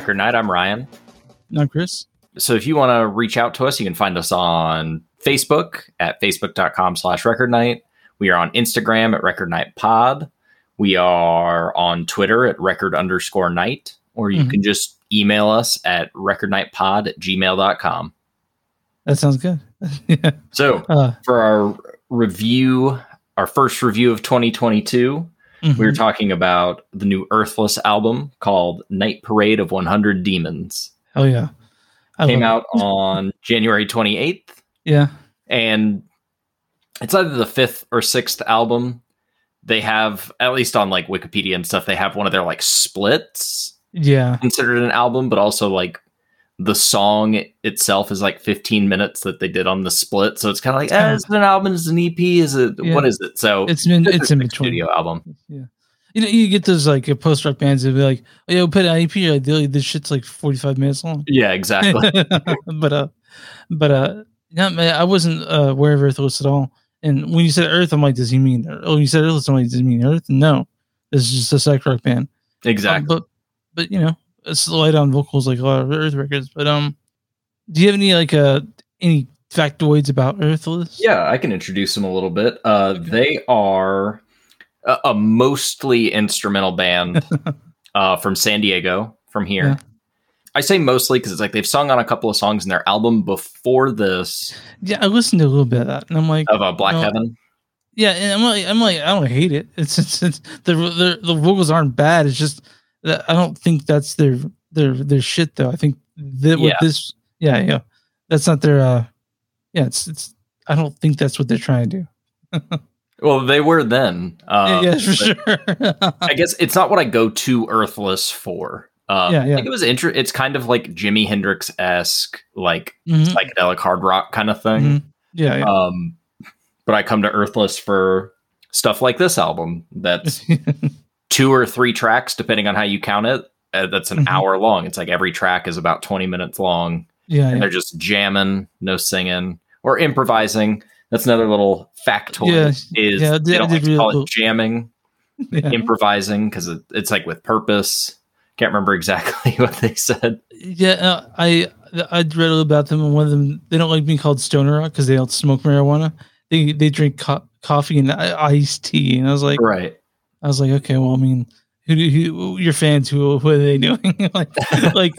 Record Night. I'm Ryan. I'm Chris. So if you want to reach out to us, you can find us on Facebook at facebook.com slash record night. We are on Instagram at record night pod. We are on Twitter at record underscore night, or you Mhm. can just email us at recordnightpod at gmail.com. That sounds good. yeah. So Uh, for our review, our first review of 2022, we were mhm. talking about the new Earthless album called Night Parade of 100 Demons. Oh yeah. I Came out on January 28th. Yeah. and it's either the fifth or sixth album. They have, at least on like Wikipedia and stuff, they have one of their like splits Yeah. considered an album, but also like the song itself is like 15 minutes that they did on the split. So it's kind of like, eh, is it an album? Is it an EP? Is it, Yeah. what is it? So It's in it's in a between. studio album. Yeah. You know, you get those like post rock bands that be like, oh, yeah, we'll put an EP. Like, this shit's like 45 minutes long. Yeah, exactly. but uh, but uh, yeah, man, I wasn't uh, aware of Earthless at all. And when you said Earth, I'm like, does he mean? Oh, you said Earthless, I'm like, does he mean Earth? No, this is just a psych rock band. Um, exactly. but but you know, it's light on vocals like a lot of Earth records. But um, do you have any like uh any factoids about Earthless? Yeah, I can introduce them a little bit. Uh, They are a, a mostly instrumental band uh, from San Diego, from here. Yeah. I say mostly because it's like they've sung on a couple of songs in their album before this yeah. I listened to a little bit of that, and I'm like, of uh, Black. Heaven. yeah, and I'm like, I'm like, I don't hate it. It's it's, it's the, the the vocals aren't bad. It's just I don't think that's their their their shit though. I think that with this, yeah, yeah, that's not their. uh Yeah, it's it's. I don't think that's what they're trying to do. Well, they were then. Uh, yeah, yeah, for sure. I guess it's not what I go to Earthless for. Uh, Yeah, yeah. I think it was inter- It's kind of like Jimi Hendrix esque, like Mhm, psychedelic hard rock kind of thing. mhm. Yeah, yeah. Um, but I come to Earthless for stuff like this album that's two or three tracks, depending on how you count it. Uh, that's an Mhm. hour long. It's like every track is about 20 minutes long, yeah, and yeah. they're just jamming, no singing or improvising. That's another little factoid. Yeah, is yeah, they don't like to call it jamming, improvising because it, it's like with purpose. Can't remember exactly what they said. Yeah, uh, I I read a little about them, and one of them they don't like being called stoner rock because they don't smoke marijuana. They they drink co- coffee and iced tea, and I was like, Right. I was like, okay, well, I mean, who do who, your fans? Who what are they doing? like, like,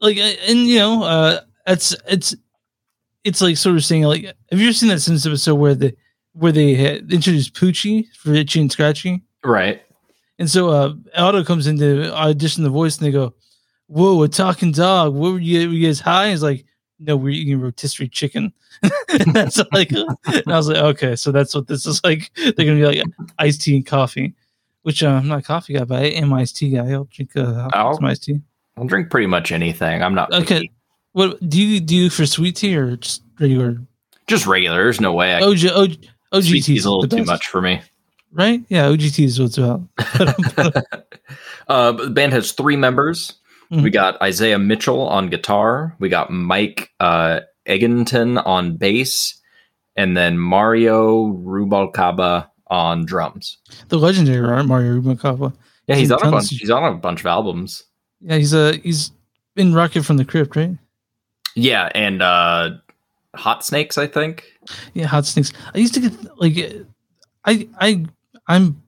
like, uh, and you know, uh, it's it's it's like sort of saying like, have you ever seen that Simpsons episode where the where they introduced Poochie for Itchy and Scratchy? Right. And so uh Aldo comes in to audition the voice and they go, Whoa, a talking dog. What were you, were you guys high? He's like, No, we're eating rotisserie chicken. and that's like and I was like, Okay, so that's what this is like. They're gonna be like iced tea and coffee. Which uh, I'm not a coffee guy, but I am iced tea guy. I'll drink uh, I'll- some iced tea. I'll drink pretty much anything. I'm not Okay. picky. What do you do for sweet tea or just regular just regular. There's no way I OG OG OG sweet tea tea's a little too much for me. right? Yeah, OGT is what's about. uh, the band has three members. Mhm. We got Isaiah Mitchell on guitar. We got Mike uh, Eginton on bass, and then Mario Rubalcaba on drums. the legendary right? Mario Rubalcaba. Yeah, he's Some on a bunch. tons- He's on a bunch of albums. Yeah, he's a he's in Rocket from the Crypt, right? Yeah, and uh, Hot Snakes, I think. Yeah, Hot Snakes. I used to get like, uh, I I'm I'm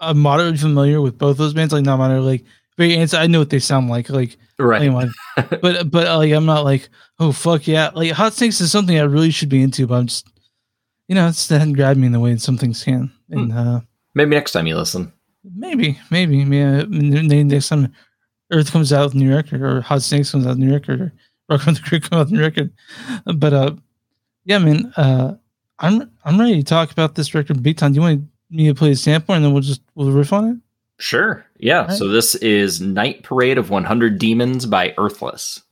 uh, moderately familiar with both those bands. Like not moderately, like very anti. I know what they sound like. Like, Right. anyway, but but uh, like I'm not like oh fuck yeah. Like Hot Snakes is something I really should be into, but I'm just you know it's that hadn't grabbed me in the way that some things can. And uh Maybe next time you listen. maybe maybe yeah. Maybe next time Earth comes out with a new record or Hot Snakes comes out with new record or Rocket from the Crypt comes out with new record. But uh yeah, man, uh I'm I'm ready to talk about this record big time. Do you want me to play a sample and then we'll just we'll riff on it? Sure. Yeah. Right. So this is Night Parade of 100 Demons by Earthless.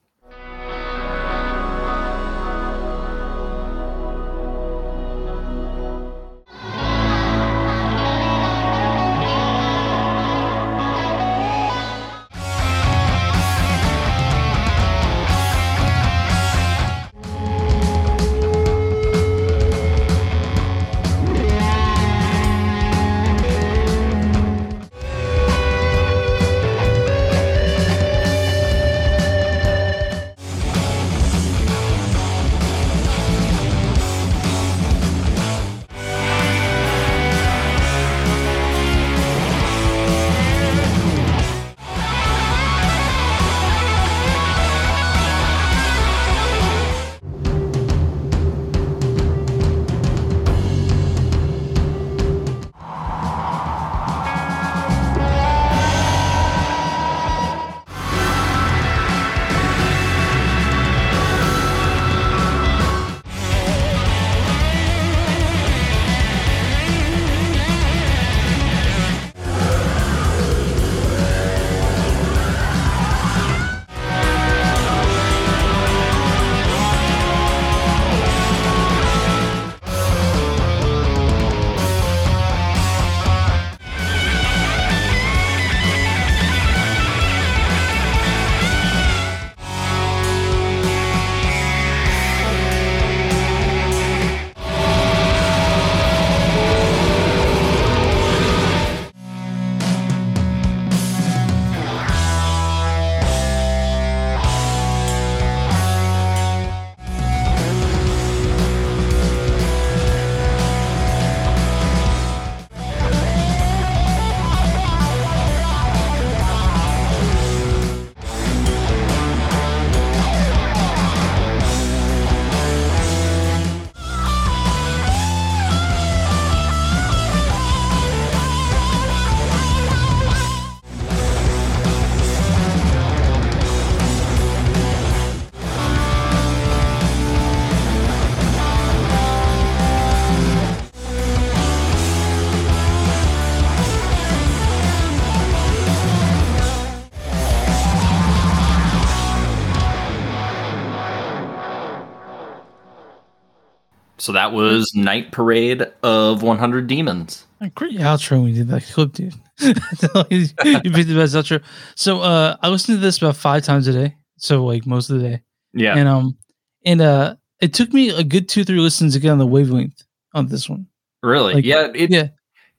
So that was Night Parade of 100 Demons. A great outro when we did that clip, dude. you picked the best outro. So uh I listened to this about five times a day. So like most of the day. Yeah. And um and uh it took me a good two, three listens to get on the wavelength on this one. really? like, yeah. It, Yeah.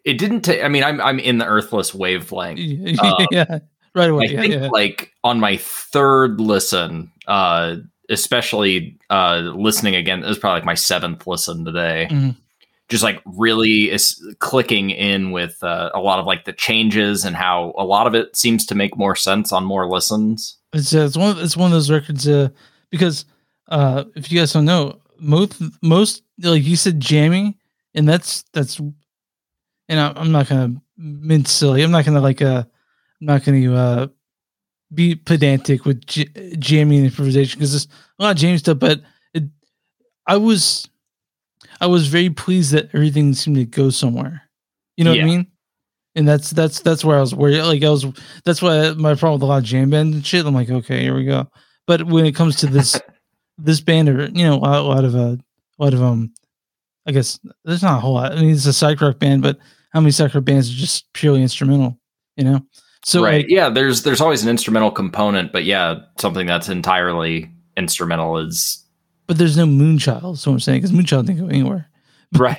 it didn't take, I mean, I'm, I'm in the Earthless wavelength. yeah. Right away. I yeah, think yeah. like on my third listen, uh, especially uh, listening again, it was probably like my seventh listen today. Mhm. Just like really is clicking in with uh, a lot of like the changes and how a lot of it seems to make more sense on more listens. It's uh, it's one of, it's one of those records uh, because uh, if you guys don't know, most most like you said jamming, and that's that's, and I, I'm not gonna mince silly. I'm not gonna like uh, I'm not gonna uh, be pedantic with j- jamming and improvisation because there's a lot of jam stuff. But it, I was I was very pleased that everything seemed to go somewhere. You know what I mean? And that's that's that's where I was worried. Like I was that's why my problem with a lot of jam bands and shit. I'm like, okay, here we go. But when it comes to this this band, or you know, a lot, a lot of uh, a lot of um, I guess there's not a whole lot. I mean, it's a psych rock band, but how many psych rock bands are just purely instrumental? You know, so right? like, yeah, there's there's always an instrumental component, but yeah, something that's entirely instrumental is but there's no Moonchild. so I'm saying because Moonchild didn't go anywhere. right.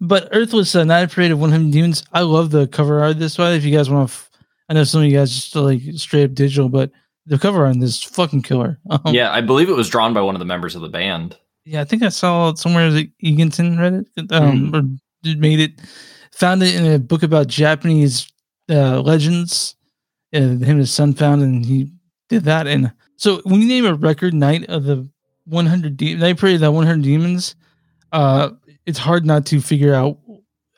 But Earthless uh, Night Parade of 100 Demons. I love the cover art this way. If you guys want to, f- I know some of you guys just like straight up digital, but the cover art on this is fucking killer. Um, yeah, I believe it was drawn by one of the members of the band. yeah, I think I saw it somewhere that Eginton read it um, or made it. Found it in a book about Japanese uh, legends. Uh, him and his son found, and he did that. And so, when you name a record "Night of the 100 De- Night Parade the 100 Demons," uh, it's hard not to figure out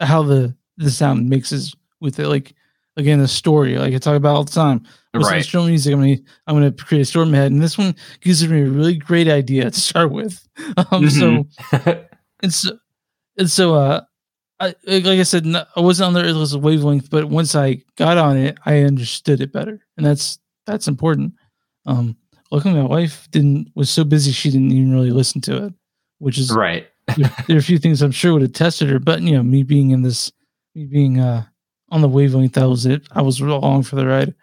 how the the sound mixes with it. Like again, the story, like I talk about all the time. With Right. instrumental music, I'm gonna I'm gonna create a story in my head, and this one gives me a really great idea to start with. Um, so and so and so uh I like I said I wasn't on the Earthless wavelength, but once I got on it, I understood it better, and that's that's important. Um, luckily, my wife didn't was so busy she didn't even really listen to it, which is right. there, there are a few things I'm sure would have tested her, but you know, me being in this, me being uh on the wavelength, that was it. I was real along for the ride.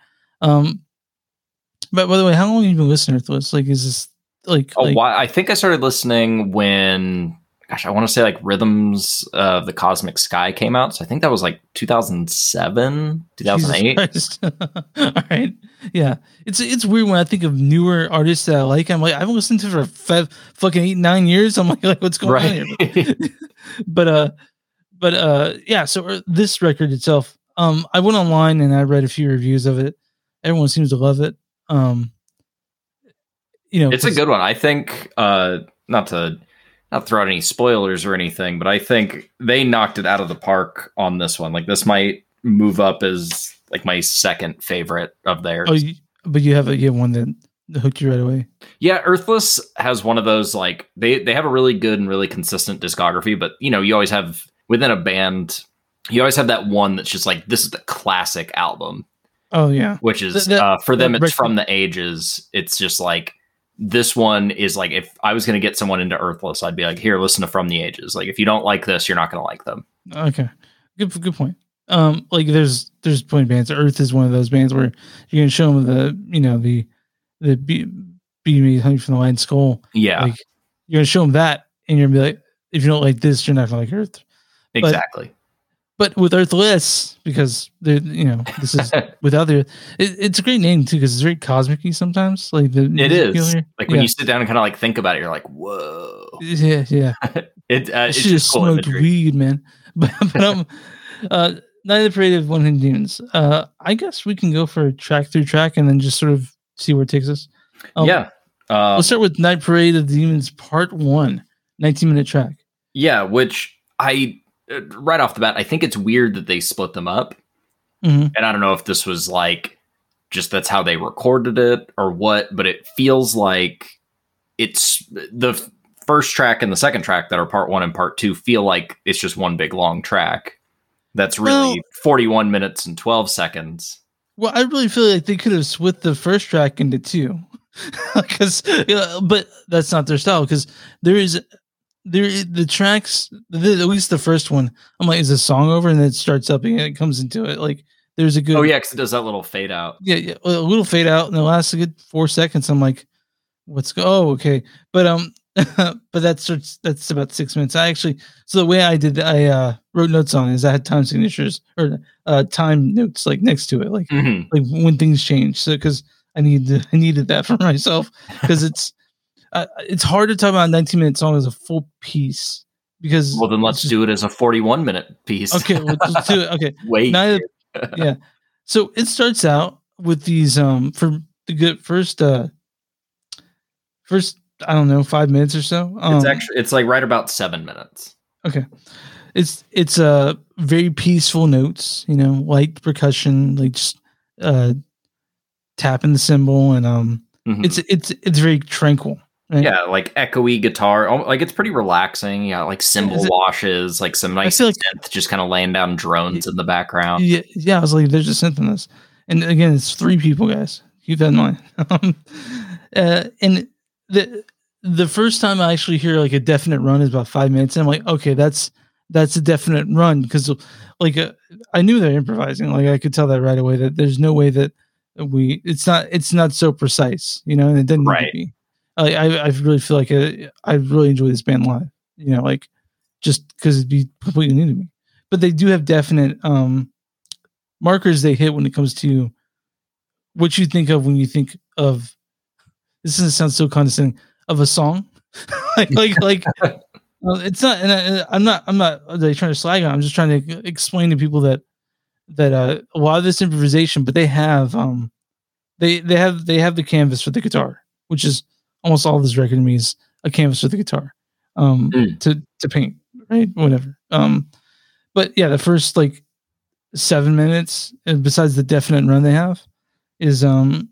Um, but by the way, how long have you been listening to Earthless? Like, is this like, Oh, like why? I think I started listening when, gosh, I want to say like Rhythms of the Cosmic Sky came out. So I think that was like 2007, 2008. All right. Yeah. It's it's weird when I think of newer artists that I like. I'm like, I haven't listened to for five, fucking eight, nine years. I'm like, like what's going on here? But uh but uh yeah, so uh, this record itself, um, I went online and I read a few reviews of it. Everyone seems to love it. Um you know, it's a good one. I think, uh, not to not throw out any spoilers or anything, but I think they knocked it out of the park on this one. Like this might move up as like my second favorite of theirs. Oh, you, but you have a you have one that hooked you right away. Yeah, Earthless has one of those like they they have a really good and really consistent discography, but you know, you always have within a band, you always have that one that's just like this is the classic album, Oh yeah. which is Th- that- uh, for them that it's from the ages. It's just like this one is like if I was going to get someone into Earthless, I'd be like, here, listen to From the Ages. Like if you don't like this, you're not going to like them. Okay, good good point. Um, like there's there's point bands. Earth is one of those bands where you can show them the you know the the be be me honey from the lion skull. Yeah, Like you're gonna show them that, and you're gonna be like, if you don't like this, you're not gonna like Earth. exactly. But with Earthless, because they're you know this is without the it, it's a great name too because it's very cosmic-y sometimes. Like the It is like when yeah. you sit down and kind of like think about it, you're like, whoa. yeah yeah It, uh, I it's should have just cool smoked imagery. weed, man. But, but um, uh, Night of the Parade of One Hundred Demons. Uh, I guess we can go for track through track and then just sort of see where it takes us. Um, yeah. Uh, Let's start with Night Parade of the Demons Part One, 19 minute track. Yeah, which I right off the bat, I think it's weird that they split them up, Mhm. and I don't know if this was like just that's how they recorded it or what, but it feels like it's the first track and the second track that are part one and part two feel like it's just one big long track. That's really Well- 41 minutes and 12 seconds. Well, I really feel like they could have split the first track into two, because but that's not their style. Because there is there the tracks, the, at least the first one, I'm like, is the song over? And then it starts up and it comes into it. Like there's a good. Oh yeah, because it does that little fade out. Yeah, yeah, a little fade out, and it lasts a good four seconds. I'm like, what's go? Oh, okay, but um, but that's that's about six minutes. I actually, so the way I did, I uh wrote notes on is I had time signatures or uh time notes like next to it, like Mhm. like when things change. So because I need to, I needed that for myself because it's uh, it's hard to talk about a 19 minute song as a full piece because Well, then let's do it as a 41 minute piece. okay. Well, let's do it. Okay, Wait. neither yeah. So it starts out with these um for the good first uh first I don't know five minutes or so. Um, it's actually it's like right about seven minutes. okay. It's it's uh very peaceful notes, you know, light percussion, like just uh tapping the cymbal and um Mhm. it's it's it's very tranquil. Right? yeah, like echoey guitar. Like it's pretty relaxing. Yeah, like cymbal it- washes, like some nice like- synth just kind of laying down drones in the background. Yeah, yeah, I was like, there's a synth in this. And again, it's three people, guys. Keep that in mind. um, uh, and the the first time I actually hear like a definite run is about five minutes, and I'm like, okay, that's that's a definite run because like uh, I knew they're improvising. Like I could tell that right away that there's no way that we it's not it's not so precise, you know, and it didn't Right. be. Like I I really feel like uh, I really enjoy this band live, you know, like just because it'd be completely new to me. But they do have definite um markers they hit when it comes to what you think of when you think of this doesn't sound so condescending of a song like like like it's not and I, i'm not i'm not like, trying to slag on i'm just trying to explain to people that that uh a lot of this improvisation but they have um they they have they have the canvas for the guitar which is almost all this record to me is a canvas for the guitar um Mm. to to paint right whatever um but yeah the first like seven minutes besides the definite run they have is um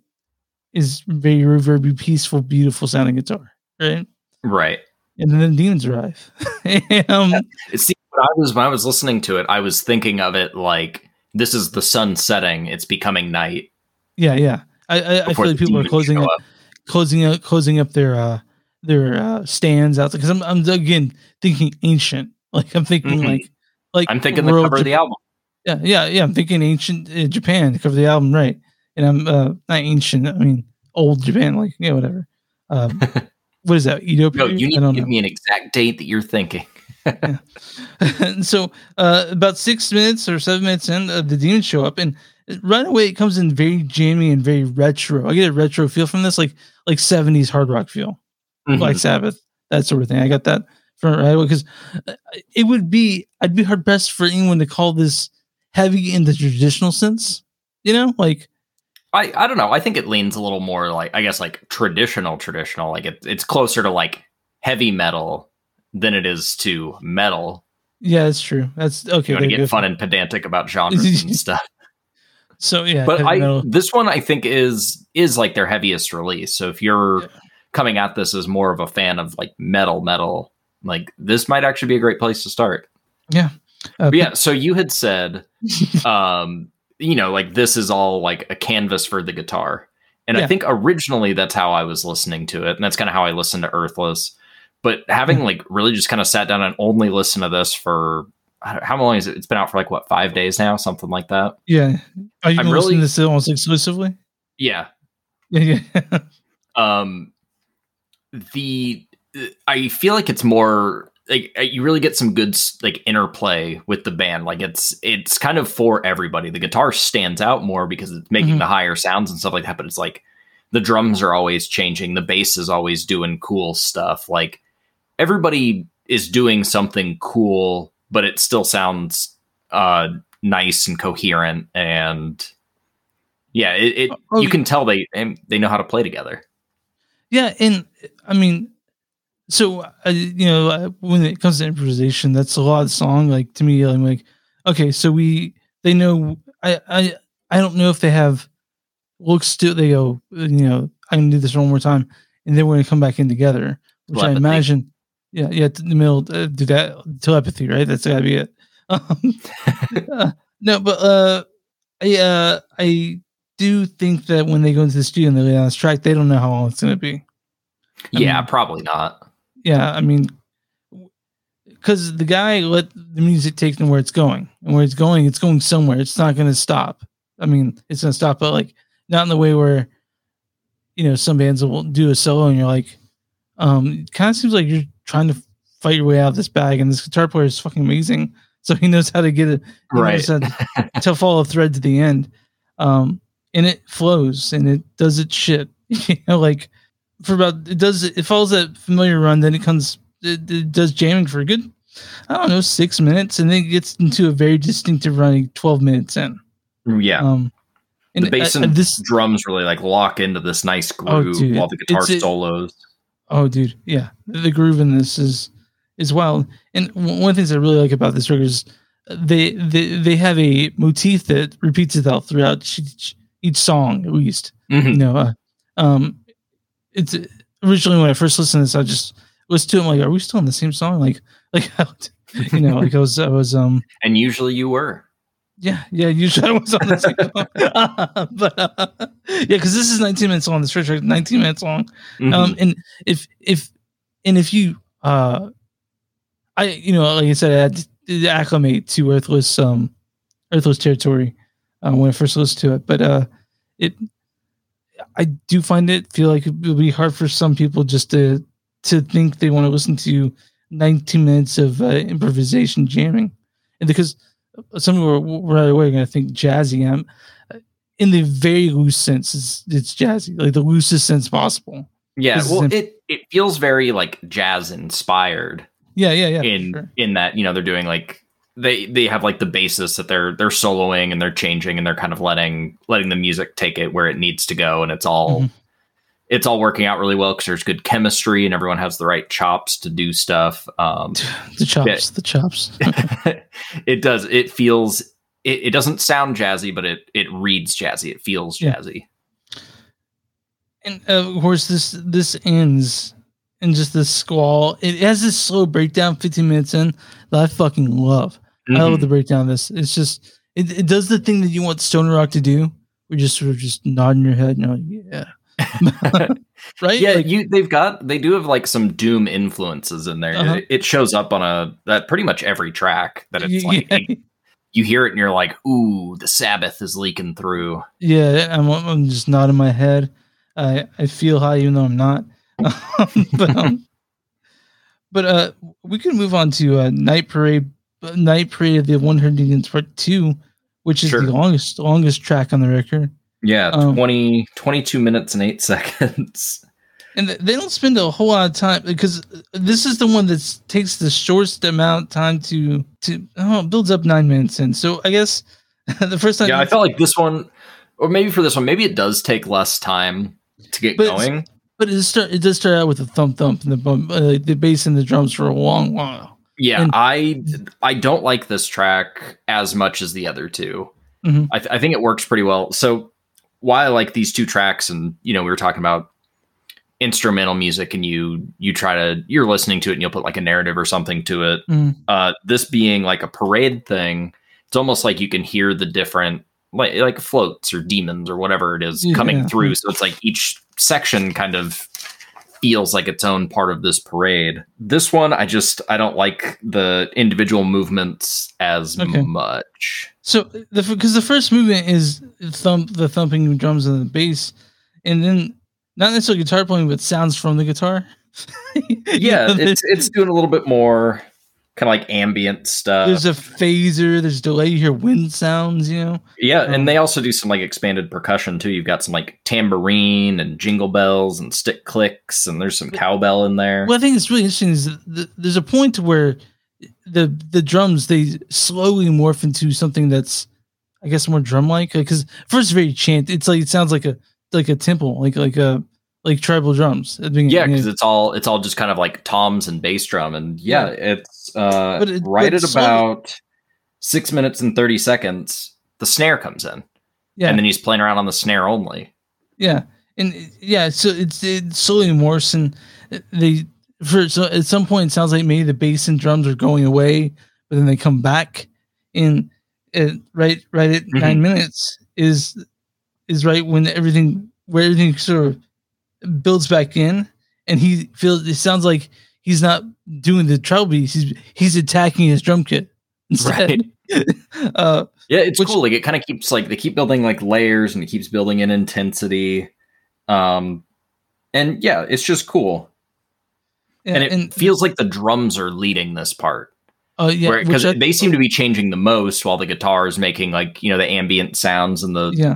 is very reverby peaceful beautiful sounding guitar right Right. and then the demons arrive um See, when I was when I was listening to it, I was thinking of it like this is the sun setting. It's becoming night. yeah yeah i i, I feel like people are closing up, closing up closing up their uh their uh stands out because I'm, I'm again thinking ancient like i'm thinking Mhm. like like I'm thinking the cover of the album. Yeah, yeah, yeah. I'm thinking ancient uh, Japan to cover the album, right? And I'm uh, not ancient. I mean, old Japan, like yeah, whatever. Um, what is that? Edo No, you need to don't give know. me an exact date that you're thinking. and so, uh, about six minutes or seven minutes in, uh, the demons show up, and right away it comes in very jammy and very retro. I get a retro feel from this, like like 70s hard rock feel. Mhm. Black Sabbath, that sort of thing. I got that from right because it would be I'd be hard pressed for anyone to call this heavy in the traditional sense. You know, like I, I don't know. I think it leans a little more like I guess like traditional traditional. Like it, it's closer to like heavy metal than it is to metal. yeah, that's true. That's okay. You want to get fun and pedantic about genres and stuff. So yeah, But I metal. this one I think is is like their heaviest release. So if you're Yeah. coming at this as more of a fan of like metal metal, like this might actually be a great place to start. uh, yeah, so you had said um you know like this is all like a canvas for the guitar. And Yeah. I think originally that's how I was listening to it and that's kind of how I listened to Earthless. But having Mm-hmm. like really just kind of sat down and only listened to this for how long is it? It's been out for like what, 5 days now, something like that. yeah. Are you I'm listening really- to this almost exclusively? Yeah. Yeah, yeah. um the i feel like it's more like uh, you really get some good like interplay with the band like it's it's kind of for everybody the guitar stands out more because it's making Mhm. the higher sounds and stuff like that but it's like the drums are always changing the bass is always doing cool stuff like everybody is doing something cool but it still sounds uh nice and coherent and yeah it, it Oh, you can tell they they know how to play together Yeah, and I mean, so uh, you know, uh, when it comes to improvisation, that's a lot of song. Like to me, I'm like, okay, so we they know. I I I don't know if they have looks to. They go, you know, I'm gonna do this one more time, and then we're gonna come back in together, which I imagine. Yeah, yeah, in the middle, uh, do that telepathy, right? That's gotta be it. Um, uh, no, but uh, I uh, I do think that when they go into the studio and they lay down this track, they don't know how long it's gonna be. I yeah, mean- probably not. yeah i mean because the guy let the music take them where it's going, and where it's going, it's going somewhere. It's not going to stop. I mean, it's to stop, but like not in the way where you know some bands will do a solo, and you're like, um, it kind of seems like you're trying to fight your way out of this bag, and this guitar player is fucking amazing. So he knows how to get it. Right. how to follow a thread to the end. Um, and it flows and it does its shit. you know, like for about it does it follows that familiar run, then it comes it, it does jamming for a good I don't know six minutes, and then it gets into a very distinctive running twelve minutes in. Yeah. Um, and the bass and this drums really like lock into this nice groove dude, while the guitar solos. Oh, dude, yeah, the groove in this is as well. And one of the things I really like about this record is they they they have a motif that repeats itself throughout each, each song, at least. Mhm. You know, uh, um, it's originally when I first listened to this, I just listened to it. I'm like, are we still in the same song? Like, like you know, like I was, I was, um, And usually you were. Yeah, yeah. you Usually I was on the but uh, yeah, because this is 19 minutes long. This record, 19 minutes long. Mhm. Um, and if if and if you uh, I you know like I said, I had to acclimate to Earthless um, Earthless territory uh, when I first listened to it, but uh, it I do find it feel like it would be hard for some people just to to think they want to listen to 19 minutes of uh, improvisation jamming, and because some people are right away going to think jazzy. Um, in the very loose sense, it's, it's jazzy, like the loosest sense possible. yeah. this Well, imp- it it feels very like jazz inspired Yeah, yeah, yeah. in sure. in that you know they're doing like they they have like the basis that they're they're soloing and they're changing and they're kind of letting letting the music take it where it needs to go and it's all Mhm. It's all working out really well because there's good chemistry and everyone has the right chops to do stuff. Um, The chops, the chops. it does. It feels. It, it doesn't sound jazzy, but it it reads jazzy. It feels Yeah. jazzy. and uh, of course, this this ends in just this squall. It has this slow breakdown, 15 minutes in, that I fucking love. I love the breakdown of this. It's just it, it does the thing that you want stoner rock to do. We're just sort of just nodding your head, and you're like, yeah, right? yeah, Like, you they've got they do have like some doom influences in there. Uh-huh. It, shows up on a that pretty much every track that it's yeah, like you hear it and you're like, ooh, the Sabbath is leaking through. yeah, I'm, I'm just nodding my head. I I feel high even though I'm not. but um, but uh, we can move on to uh, Night Parade, Night Parade of the 100 Demons Part Two, which is Sure. the longest longest track on the record. Yeah, Um, 20, 22 minutes and eight seconds. And they don't spend a whole lot of time because this is the one that takes the shortest amount of time to to oh builds up nine minutes in. So I guess the first time yeah, I felt like this one, or maybe for this one, maybe it does take less time to get But going. but it start it does start out with a thump thump and the bump, uh, the bass and the drums for a long while. Yeah, and- I I don't like this track as much as the other 2 Mhm. I, th- I think it works pretty well. So why I like these two tracks, and you know, we were talking about instrumental music, and you you try to you're listening to it, and you'll put like a narrative or something to it. Mhm. Uh, this being like a parade thing, it's almost like you can hear the different like like floats or demons or whatever it is Yeah. coming through. So it's like each section kind of feels like its own part of this parade. This one, I just I don't like the individual movements as Okay. much. So the because the first movement is thump the thumping drums and the bass, and then not necessarily guitar playing, but sounds from the guitar. Yeah, it's it's doing a little bit more kind of like ambient stuff. there's a phaser, there's delay. You hear wind sounds. You know, yeah, um, and they also do some like expanded percussion too. You've got some like tambourine and jingle bells and stick clicks, and there's some cowbell in there. Well, I think is really interesting is that th- there's a point where the the drums they slowly morph into something that's, I guess, more drum like. Because first, it's very chant. It's like it sounds like a like a temple, like like a like tribal drums. the. Yeah, because it's all it's all just kind of like toms and bass drum, and yeah, it's uh, But it- right but at about six minutes and thirty seconds. The snare comes in, yeah, and then he's playing around on the snare only. yeah, and yeah. So it's it slowly morphs, and they for so at some point it sounds like maybe the bass and drums are going away, but then they come back. in uh, right right at Mhm. nine minutes is is right when everything where everything sort of builds back in, and he feels it sounds like he's not doing the treble beats. He's he's attacking his drum kit instead. Right. uh, Yeah, it's Which- cool. Like it kind of keeps like they keep building like layers and it keeps building in intensity. Um and yeah, it's just cool. yeah, and it feels like the drums are leading this part. uh, yeah, because they seem to be changing the most while the guitar is making like, you know, the ambient sounds and the yeah,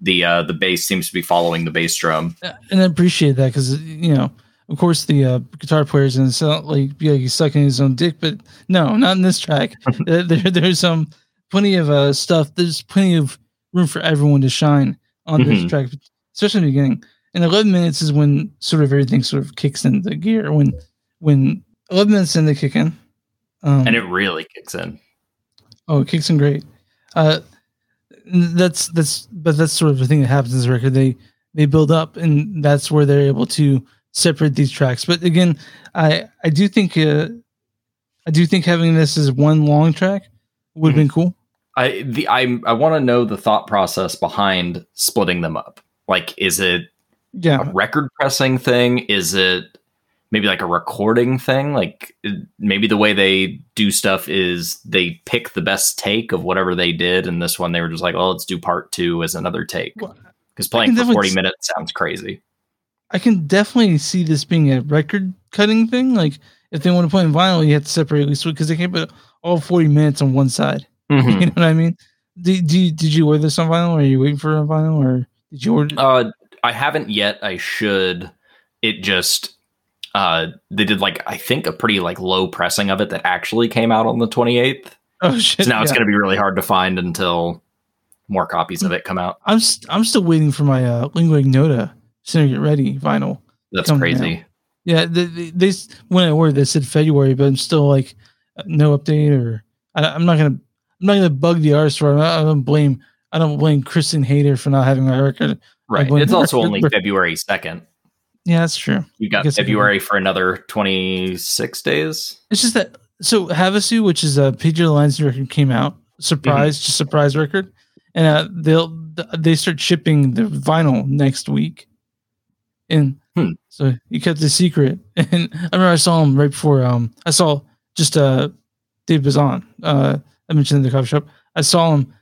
the uh the bass seems to be following the bass drum. and I appreciate that because you know, of course, the uh, guitar players and sound like be like he's sucking his own dick, but no, not in this track. there, there- there's some plenty of uh, stuff. There's plenty of room for everyone to shine on this Mhm. track, especially in the beginning. And 11 minutes is when sort of everything sort of kicks into gear. When when 11 minutes in, they kick in. Um, And it really kicks in. Oh, it kicks in great. Uh, that's that's but that's sort of the thing that happens in this record. They they build up, and that's where they're able to separate these tracks. But again, I I do think uh, I do think having this as one long track would have been cool. I the I I want to know the thought process behind splitting them up. Like is it yeah a record pressing thing? Is it maybe like a recording thing? Like maybe the way they do stuff is they pick the best take of whatever they did, and this one they were just like, "Oh, let's do part two as another take." Well, Because playing for forty minutes sounds crazy. I can definitely see this being a record cutting thing. Like if they want to play in vinyl, you have to separate at least because they can't put all forty minutes on one side. Mhm. You know what I mean? Did, did, you, did you order this on vinyl? Or are you waiting for a vinyl, or did you order? Uh, I haven't yet. I should. It just uh, they did like I think a pretty like low pressing of it that actually came out on the twenty eighth. oh shit! So now it's going to be really hard to find until more copies of it come out. I'm st- I'm still waiting for my uh, lingua ignota Sinner Get Ready vinyl. That's crazy. Yeah, they, they, they when I ordered they said February, but I'm still like uh, no update or I, I'm not gonna I'm not gonna bug the artist for it. I don't blame I don't blame Kristin Hayter for not having my record. Right. It's also only February second. Yeah, that's true. You got I February for another twenty six days. It's just that so Havasu, which is a Pedro the Lion record, came out surprise, just surprise record, and uh, they'll they start shipping the vinyl next week, and Hmm. so he kept the secret. And I remember I saw him right before um I saw just uh Dave Bazan uh I mentioned in the coffee shop. I saw him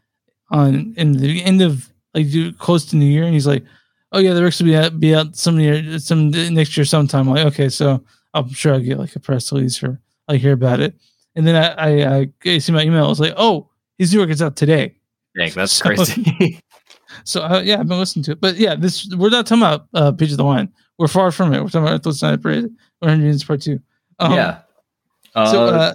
on in the end of like close to New Year, and he's like, "Oh yeah, the Rex will be out, be out some year, some next year sometime." I'm like, okay, so I'm sure I'll get like a press release or I hear about it. And then I, I, I, I see my email. I was like, oh, his new record's out today. Dang, that's So- crazy. So uh, yeah, I've been listening to it. But yeah, this we're not talking about uh, Pedro the Lion. We're far from it. We're talking about Earthless Night Parade, 100 Units Part Two. Um, yeah. Uh, So uh,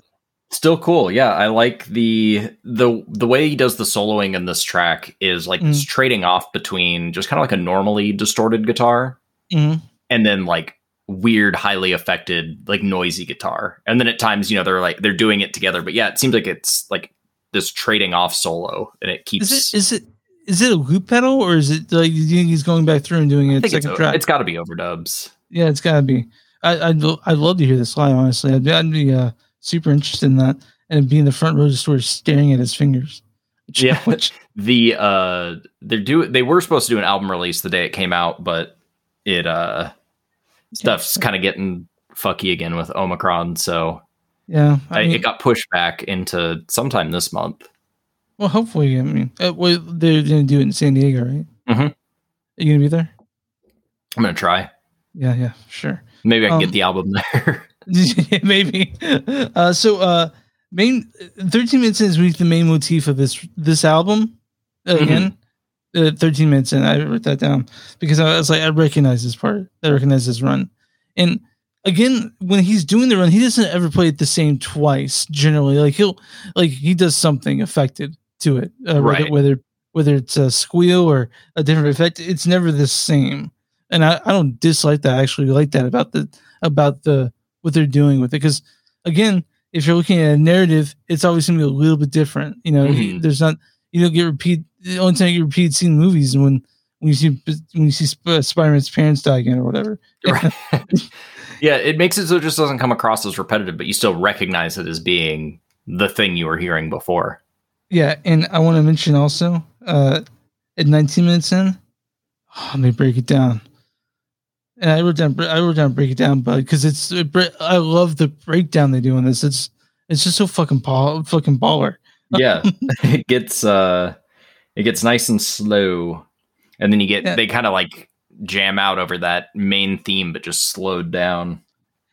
still cool. Yeah, I like the the the way he does the soloing in this track is like Mm. this trading off between just kind of like a normally distorted guitar mhm. and then like weird highly affected like noisy guitar and then at times you know they're like they're doing it together but yeah it seems like it's like this trading off solo and it keeps is it is it is it a loop pedal or is it like do you think he's going back through and doing I a think it's, second track? it's got to be overdubs yeah, it's gotta be. I, I'd I'd love to hear this live. Honestly, I'd, I'd be uh, super interested in that and be in the front row of the store staring at his fingers. Yeah. which the uh they're do they were supposed to do an album release the day it came out but it uh stuff's kind of getting fucky again with omicron so yeah, I I mean, it got pushed back into sometime this month Well, hopefully, I mean, uh, well, they're going to do it in San Diego, right? Mm-hmm. Are you going to be there? i'm gonna try Yeah, yeah, sure. maybe i can Um, get the album there Maybe. Uh, so, uh, main 13 minutes in is really the main motif of this this album. Uh, Again, uh, 13 minutes in, I wrote that down because I was like, I recognize this part. I recognize this run. And again, when he's doing the run, he doesn't ever play it the same twice. Generally, like he'll like he does something affected to it, uh, Right. whether, whether whether it's a squeal or a different effect. It's never the same. And I, I don't dislike that. I actually like that about the about the what they're doing with it because again if you're looking at a narrative it's always going to be a little bit different you know Mhm. there's not you don't get repeat the only time you get repeat seeing movies when when you see when you see Sp- spider-man's parents die again or whatever Right. yeah it makes it so it just doesn't come across as repetitive but you still recognize it as being the thing you were hearing before yeah and i want to mention also uh at 19 minutes in oh, let me break it down and I wrote down I wrote down break it down, but because it's it, I love the breakdown they do on this. It's it's just so fucking ball fucking baller. yeah it gets uh it gets nice and slow and then you get Yeah. they kind of like jam out over that main theme but just slowed down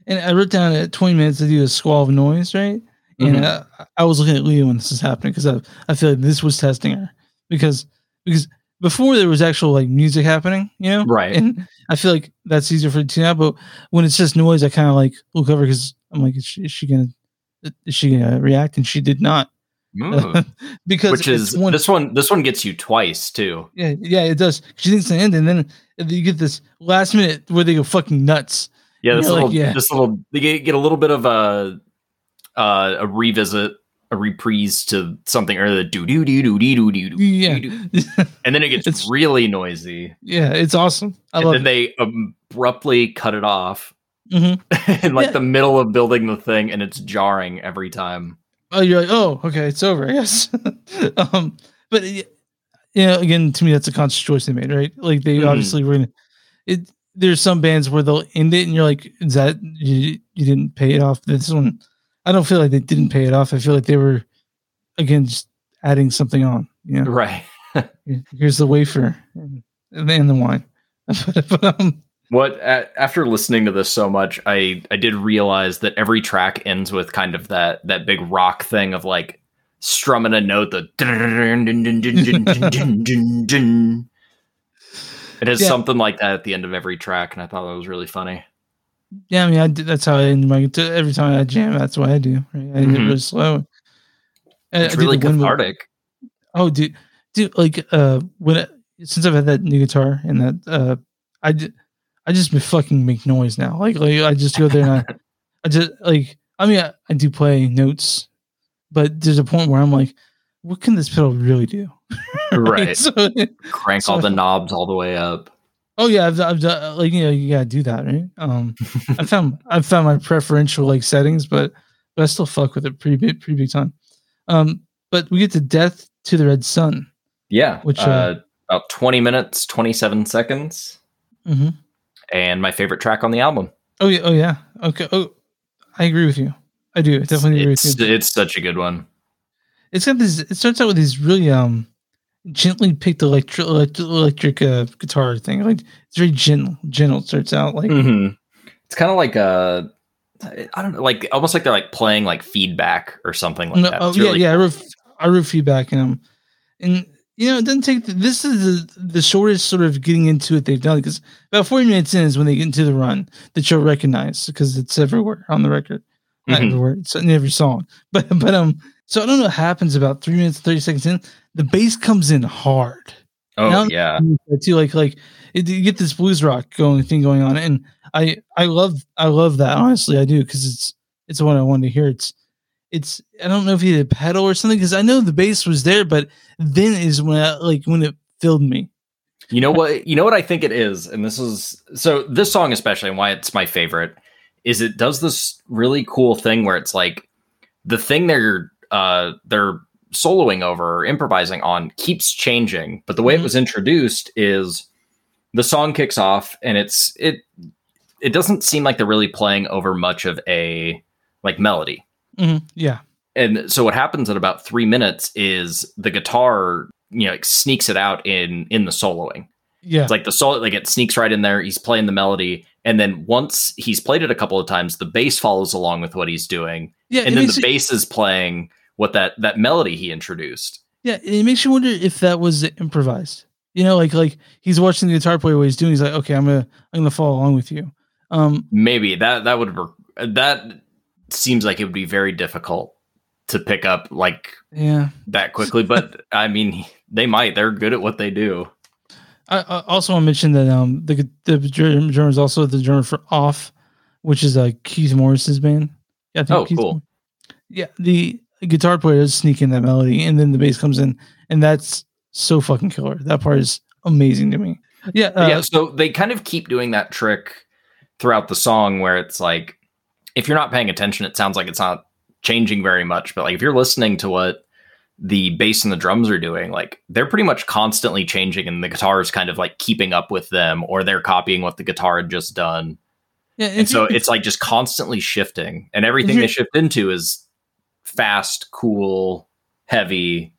And I wrote down at 20 minutes to do a squall of noise, right? And Mhm. uh, I was looking at Leah when this is happening because I, I feel like this was testing her because because before there was actual like music happening, you know, Right. And I feel like that's easier for to now. But when it's just noise, I kind of like look over because I'm like, is she, is she gonna is she gonna react? And she did not Ooh. because which is one, this one this one gets you twice too yeah, yeah, it does. She thinks it's the end, and then you get this last minute where they go fucking nuts. yeah this You're like, little yeah. this little they get, get a little bit of a uh a revisit a reprise to something or the do do do do do do do Yeah. and then it gets It's- really noisy yeah, it's awesome. I and love then they abruptly cut it off it. hmm in like Yeah. the middle of building the thing and it's jarring every time Oh, you're like, oh, okay, it's over. Yes. um, but you know, again, to me, that's a conscious choice they made, right? Like they Mhm. obviously were gonna. It there's some bands where they'll end it, and you're like, is that you, you didn't pay it off? This one, I don't feel like they didn't pay it off. I feel like they were, again, just adding something on. You know, right here's the wafer and, and the wine. but, um, what after listening to this so much i i did realize that every track ends with kind of that that big rock thing of like strumming a note the it has Yeah. something like that at the end of every track and i thought that was really funny yeah, I mean, I did, that's how I end my every time I jam. That's what I do. Right? I Mhm. really slow. It's I really windmill- cathartic Oh, dude, dude, like uh, when it, since I've had that new guitar and that uh, I did, I just be fucking make noise now. Like like I just go there and I, I just like I mean I, I do play notes, but there's a point where I'm like, what can this pedal really do? right So, crank so all I the knobs all the way up oh yeah, I've, I've done like you know you gotta do that, right? Um, I found I found my preferential like settings, but but I still fuck with it pretty big pretty big time. Um, but we get to Death to the Red Sun. yeah Which, uh, uh, about 20 minutes 27 seconds Mm-hmm. and my favorite track on the album Oh yeah, oh yeah. Okay. Oh, I agree with you. I do. I definitely agree with it's, you. it's such a good one It's got this. It starts out with these really um gently picked electric electric, electric uh, guitar thing. Like it's very gentle. Gentle starts out like hmm It's kind of like a, I don't know, like almost like they're like playing like feedback or something like no, that. oh yeah, really- yeah. I wrote I wrote feedback in them, and you know it doesn't take. this is the the shortest sort of getting into it they've done because about forty minutes in is when they get into the run that you'll recognize because it's everywhere on the record. Not Mhm. everywhere. It's in every song. But but um. So I don't know what happens about three minutes thirty seconds in. The bass comes in hard. Oh Now- yeah, too like like it, you get this blues rock going thing going on and i i love i love that honestly i do because it's it's what i wanted to hear it's it's i don't know if he had a pedal or something because i know the bass was there but then is when I, like when it filled me you know what? You know what I think it is, and this is so. This song especially, and why it's my favorite, is it does this really cool thing where it's like the thing they're uh they're soloing over or improvising on keeps changing, but the way Mhm. it was introduced is the song kicks off and it's it it doesn't seem like they're really playing over much of a like melody. Mhm, yeah. And so what happens at about three minutes is the guitar you know like sneaks it out in in the soloing. Yeah. It's like the solo like it sneaks right in there he's playing the melody and then once he's played it a couple of times the bass follows along with what he's doing. Yeah and it then the bass is playing what that that melody he introduced. Yeah it makes you wonder if that was improvised. You know like like he's watching the guitar player what he's doing he's like okay i'm gonna i'm gonna follow along with you. Um maybe that that would that seems like it would be very difficult to pick up like yeah. that quickly but i mean they might they're good at what they do. I, I also want to mention that um the the drummer is also the drummer for Off, which is uh, Keith Morris's band. Yeah, I think Oh, Keith cool. Mor- Yeah, the guitar player does sneak in that melody, and then the bass comes in, and that's so fucking killer. That part is amazing to me. Yeah, uh, yeah, so they kind of keep doing that trick throughout the song where it's like if you're not paying attention, it sounds like it's not changing very much. But like if you're listening to what the bass and the drums are doing, like they're pretty much constantly changing, and the guitar is kind of like keeping up with them, or they're copying what the guitar had just done. Yeah, And so it's like just constantly shifting, and everything they shift into is fast, cool, heavy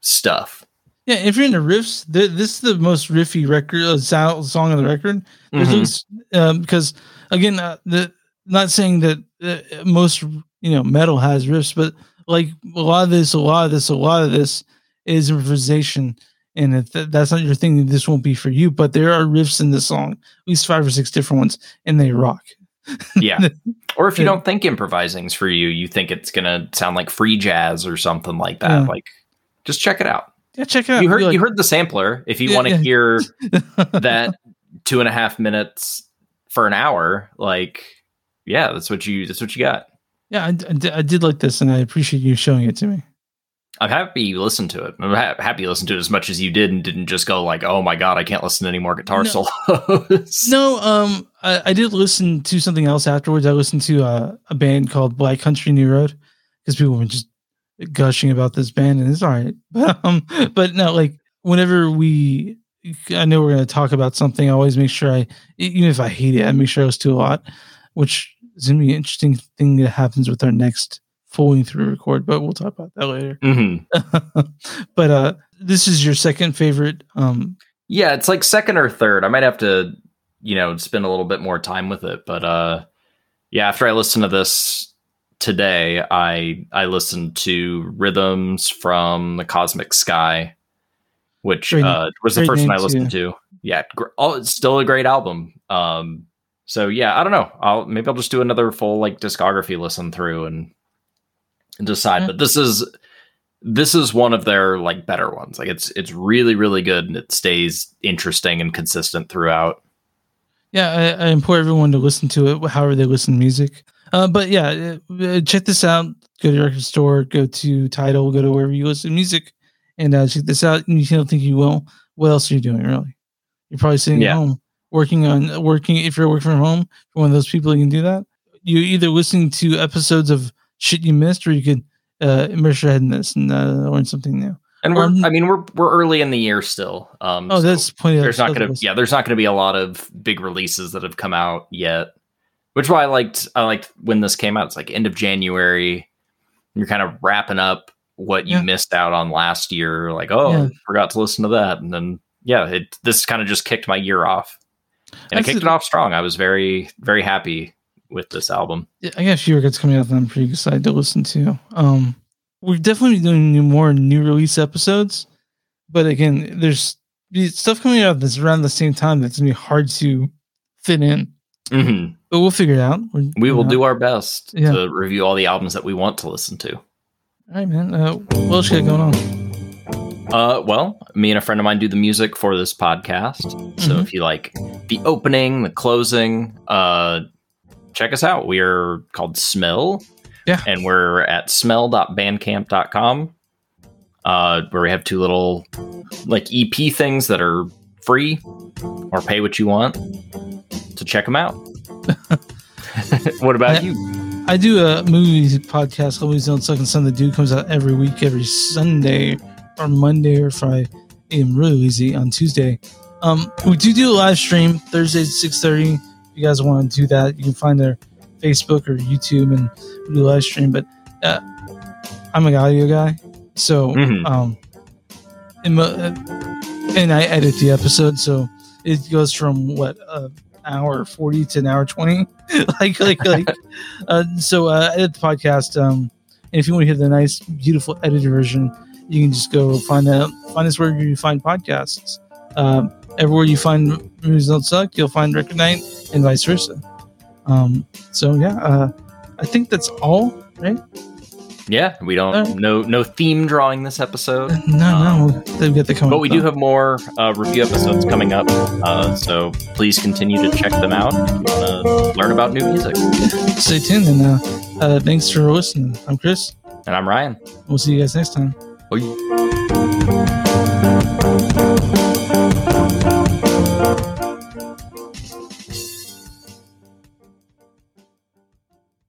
stuff. yeah, if you're into riffs, th- this is the most riffy record uh, sound, song on the record. There's Mhm. um, because again, uh, the not saying that uh, most you know metal has riffs, but like a lot of this, a lot of this, a lot of this is improvisation. And if th- that's not your thing, this won't be for you. But there are riffs in this song, at least five or six different ones, and they rock. Yeah. Or if you don't think improvising's for you, you think it's gonna sound like free jazz or something like that. Yeah. Like, just check it out. Yeah, check it out. You heard like- you heard the sampler. If you Yeah, want to yeah. hear that two and a half minutes for an hour, like, yeah, that's what you that's what you got. yeah, I, I I did like this, and I appreciate you showing it to me. I'm happy you listened to it. I'm ha- happy you listened to it as much as you did and didn't just go like, "Oh my god, I can't listen to any more guitar No. solos." No, um, I, I did listen to something else afterwards. I listened to uh, a band called Black Country New Road because people were just gushing about this band, and it's all right. But um, but no, like whenever we, I know we're going to talk about something. I always make sure I, even if I hate it, I make sure I listen to a lot, which is going to be an interesting thing that happens with our next fully through record. But we'll talk about that later. Mhm. but uh, this is your second favorite. Um, Yeah, it's like second or third. I might have to, you know, spend a little bit more time with it. But uh yeah, after I listened to this today, I I listened to Rhythms from the Cosmic Sky, which uh was the first one I listened to. Yeah, gr- oh, it's still a great album. Um so yeah, I don't know. I'll maybe I'll just do another full like discography listen through and decide. Yeah. But this is this is one of their like better ones. Like it's it's really really good and it stays interesting and consistent throughout. Yeah, I, I implore everyone to listen to it, however they listen to music. Uh, but yeah, uh, check this out. Go to your record store, go to Tidal, go to wherever you listen to music, and uh, check this out. And you don't think you will? What else are you doing? Really? You're probably sitting Yeah. at home working on working. If you're working from home, one of those people who can do that. You're either listening to episodes of shit you missed, or you could uh, immerse your head in this and uh, learn something new. And we're Um, I mean we're we're early in the year still. Um Oh, so that's plenty. of there's not gonna yeah, there's not gonna be a lot of big releases that have come out yet. Which is why I liked I liked when this came out. It's like end of January. You're kind of wrapping up what you Yeah. missed out on last year. Like, oh, Yeah. forgot to listen to that. And then yeah, it this kind of just kicked my year off. And That's it kicked it off strong. I was very, very happy with this album. Yeah, I got a few records coming out that I'm pretty excited to listen to. Um, we're definitely doing more new release episodes, but again, there's the stuff coming out that's around the same time that's gonna be hard to fit in. Mhm. But we'll figure it out. We're- We will know. do our best Yeah. to review all the albums that we want to listen to. All right, man. Uh, what else you got going on? Uh, well, me and a friend of mine do the music for this podcast. So Mhm. if you like the opening, the closing, uh, check us out. We are called Smell. Yeah. And we're at smell.bandcamp.com, uh, where we have two little like EP things that are free or pay what you want. So check them out. what about Yeah. you? I do a movie podcast, Always Don't Suck and Sunday Dude comes out every week, every Sunday or Monday or Friday. I'm really lazy on Tuesday. Um, we do do a live stream Thursday at six thirty. If you guys want to do that, you can find their Facebook or YouTube and do live stream. But uh, I'm an audio guy, so Mhm. um, and, uh, and I edit the episode, so it goes from what uh, hour forty to an hour twenty. like like like uh, so uh, edit the podcast. Um, and if you want to hear the nice, beautiful edited version, you can just go find that. Find us wherever you find podcasts. Um, everywhere you find don't suck, you'll find Record Night, and vice versa. Um, so yeah, uh, I think that's all, right? Yeah, we don't no no theme drawing this episode. No, no, they've got the coming. But we do have more uh, review episodes coming up, uh, so please continue to check them out if you want to learn about new music. Stay tuned, and uh, uh, thanks for listening. I'm Chris. And I'm Ryan. We'll see you guys next time. Bye.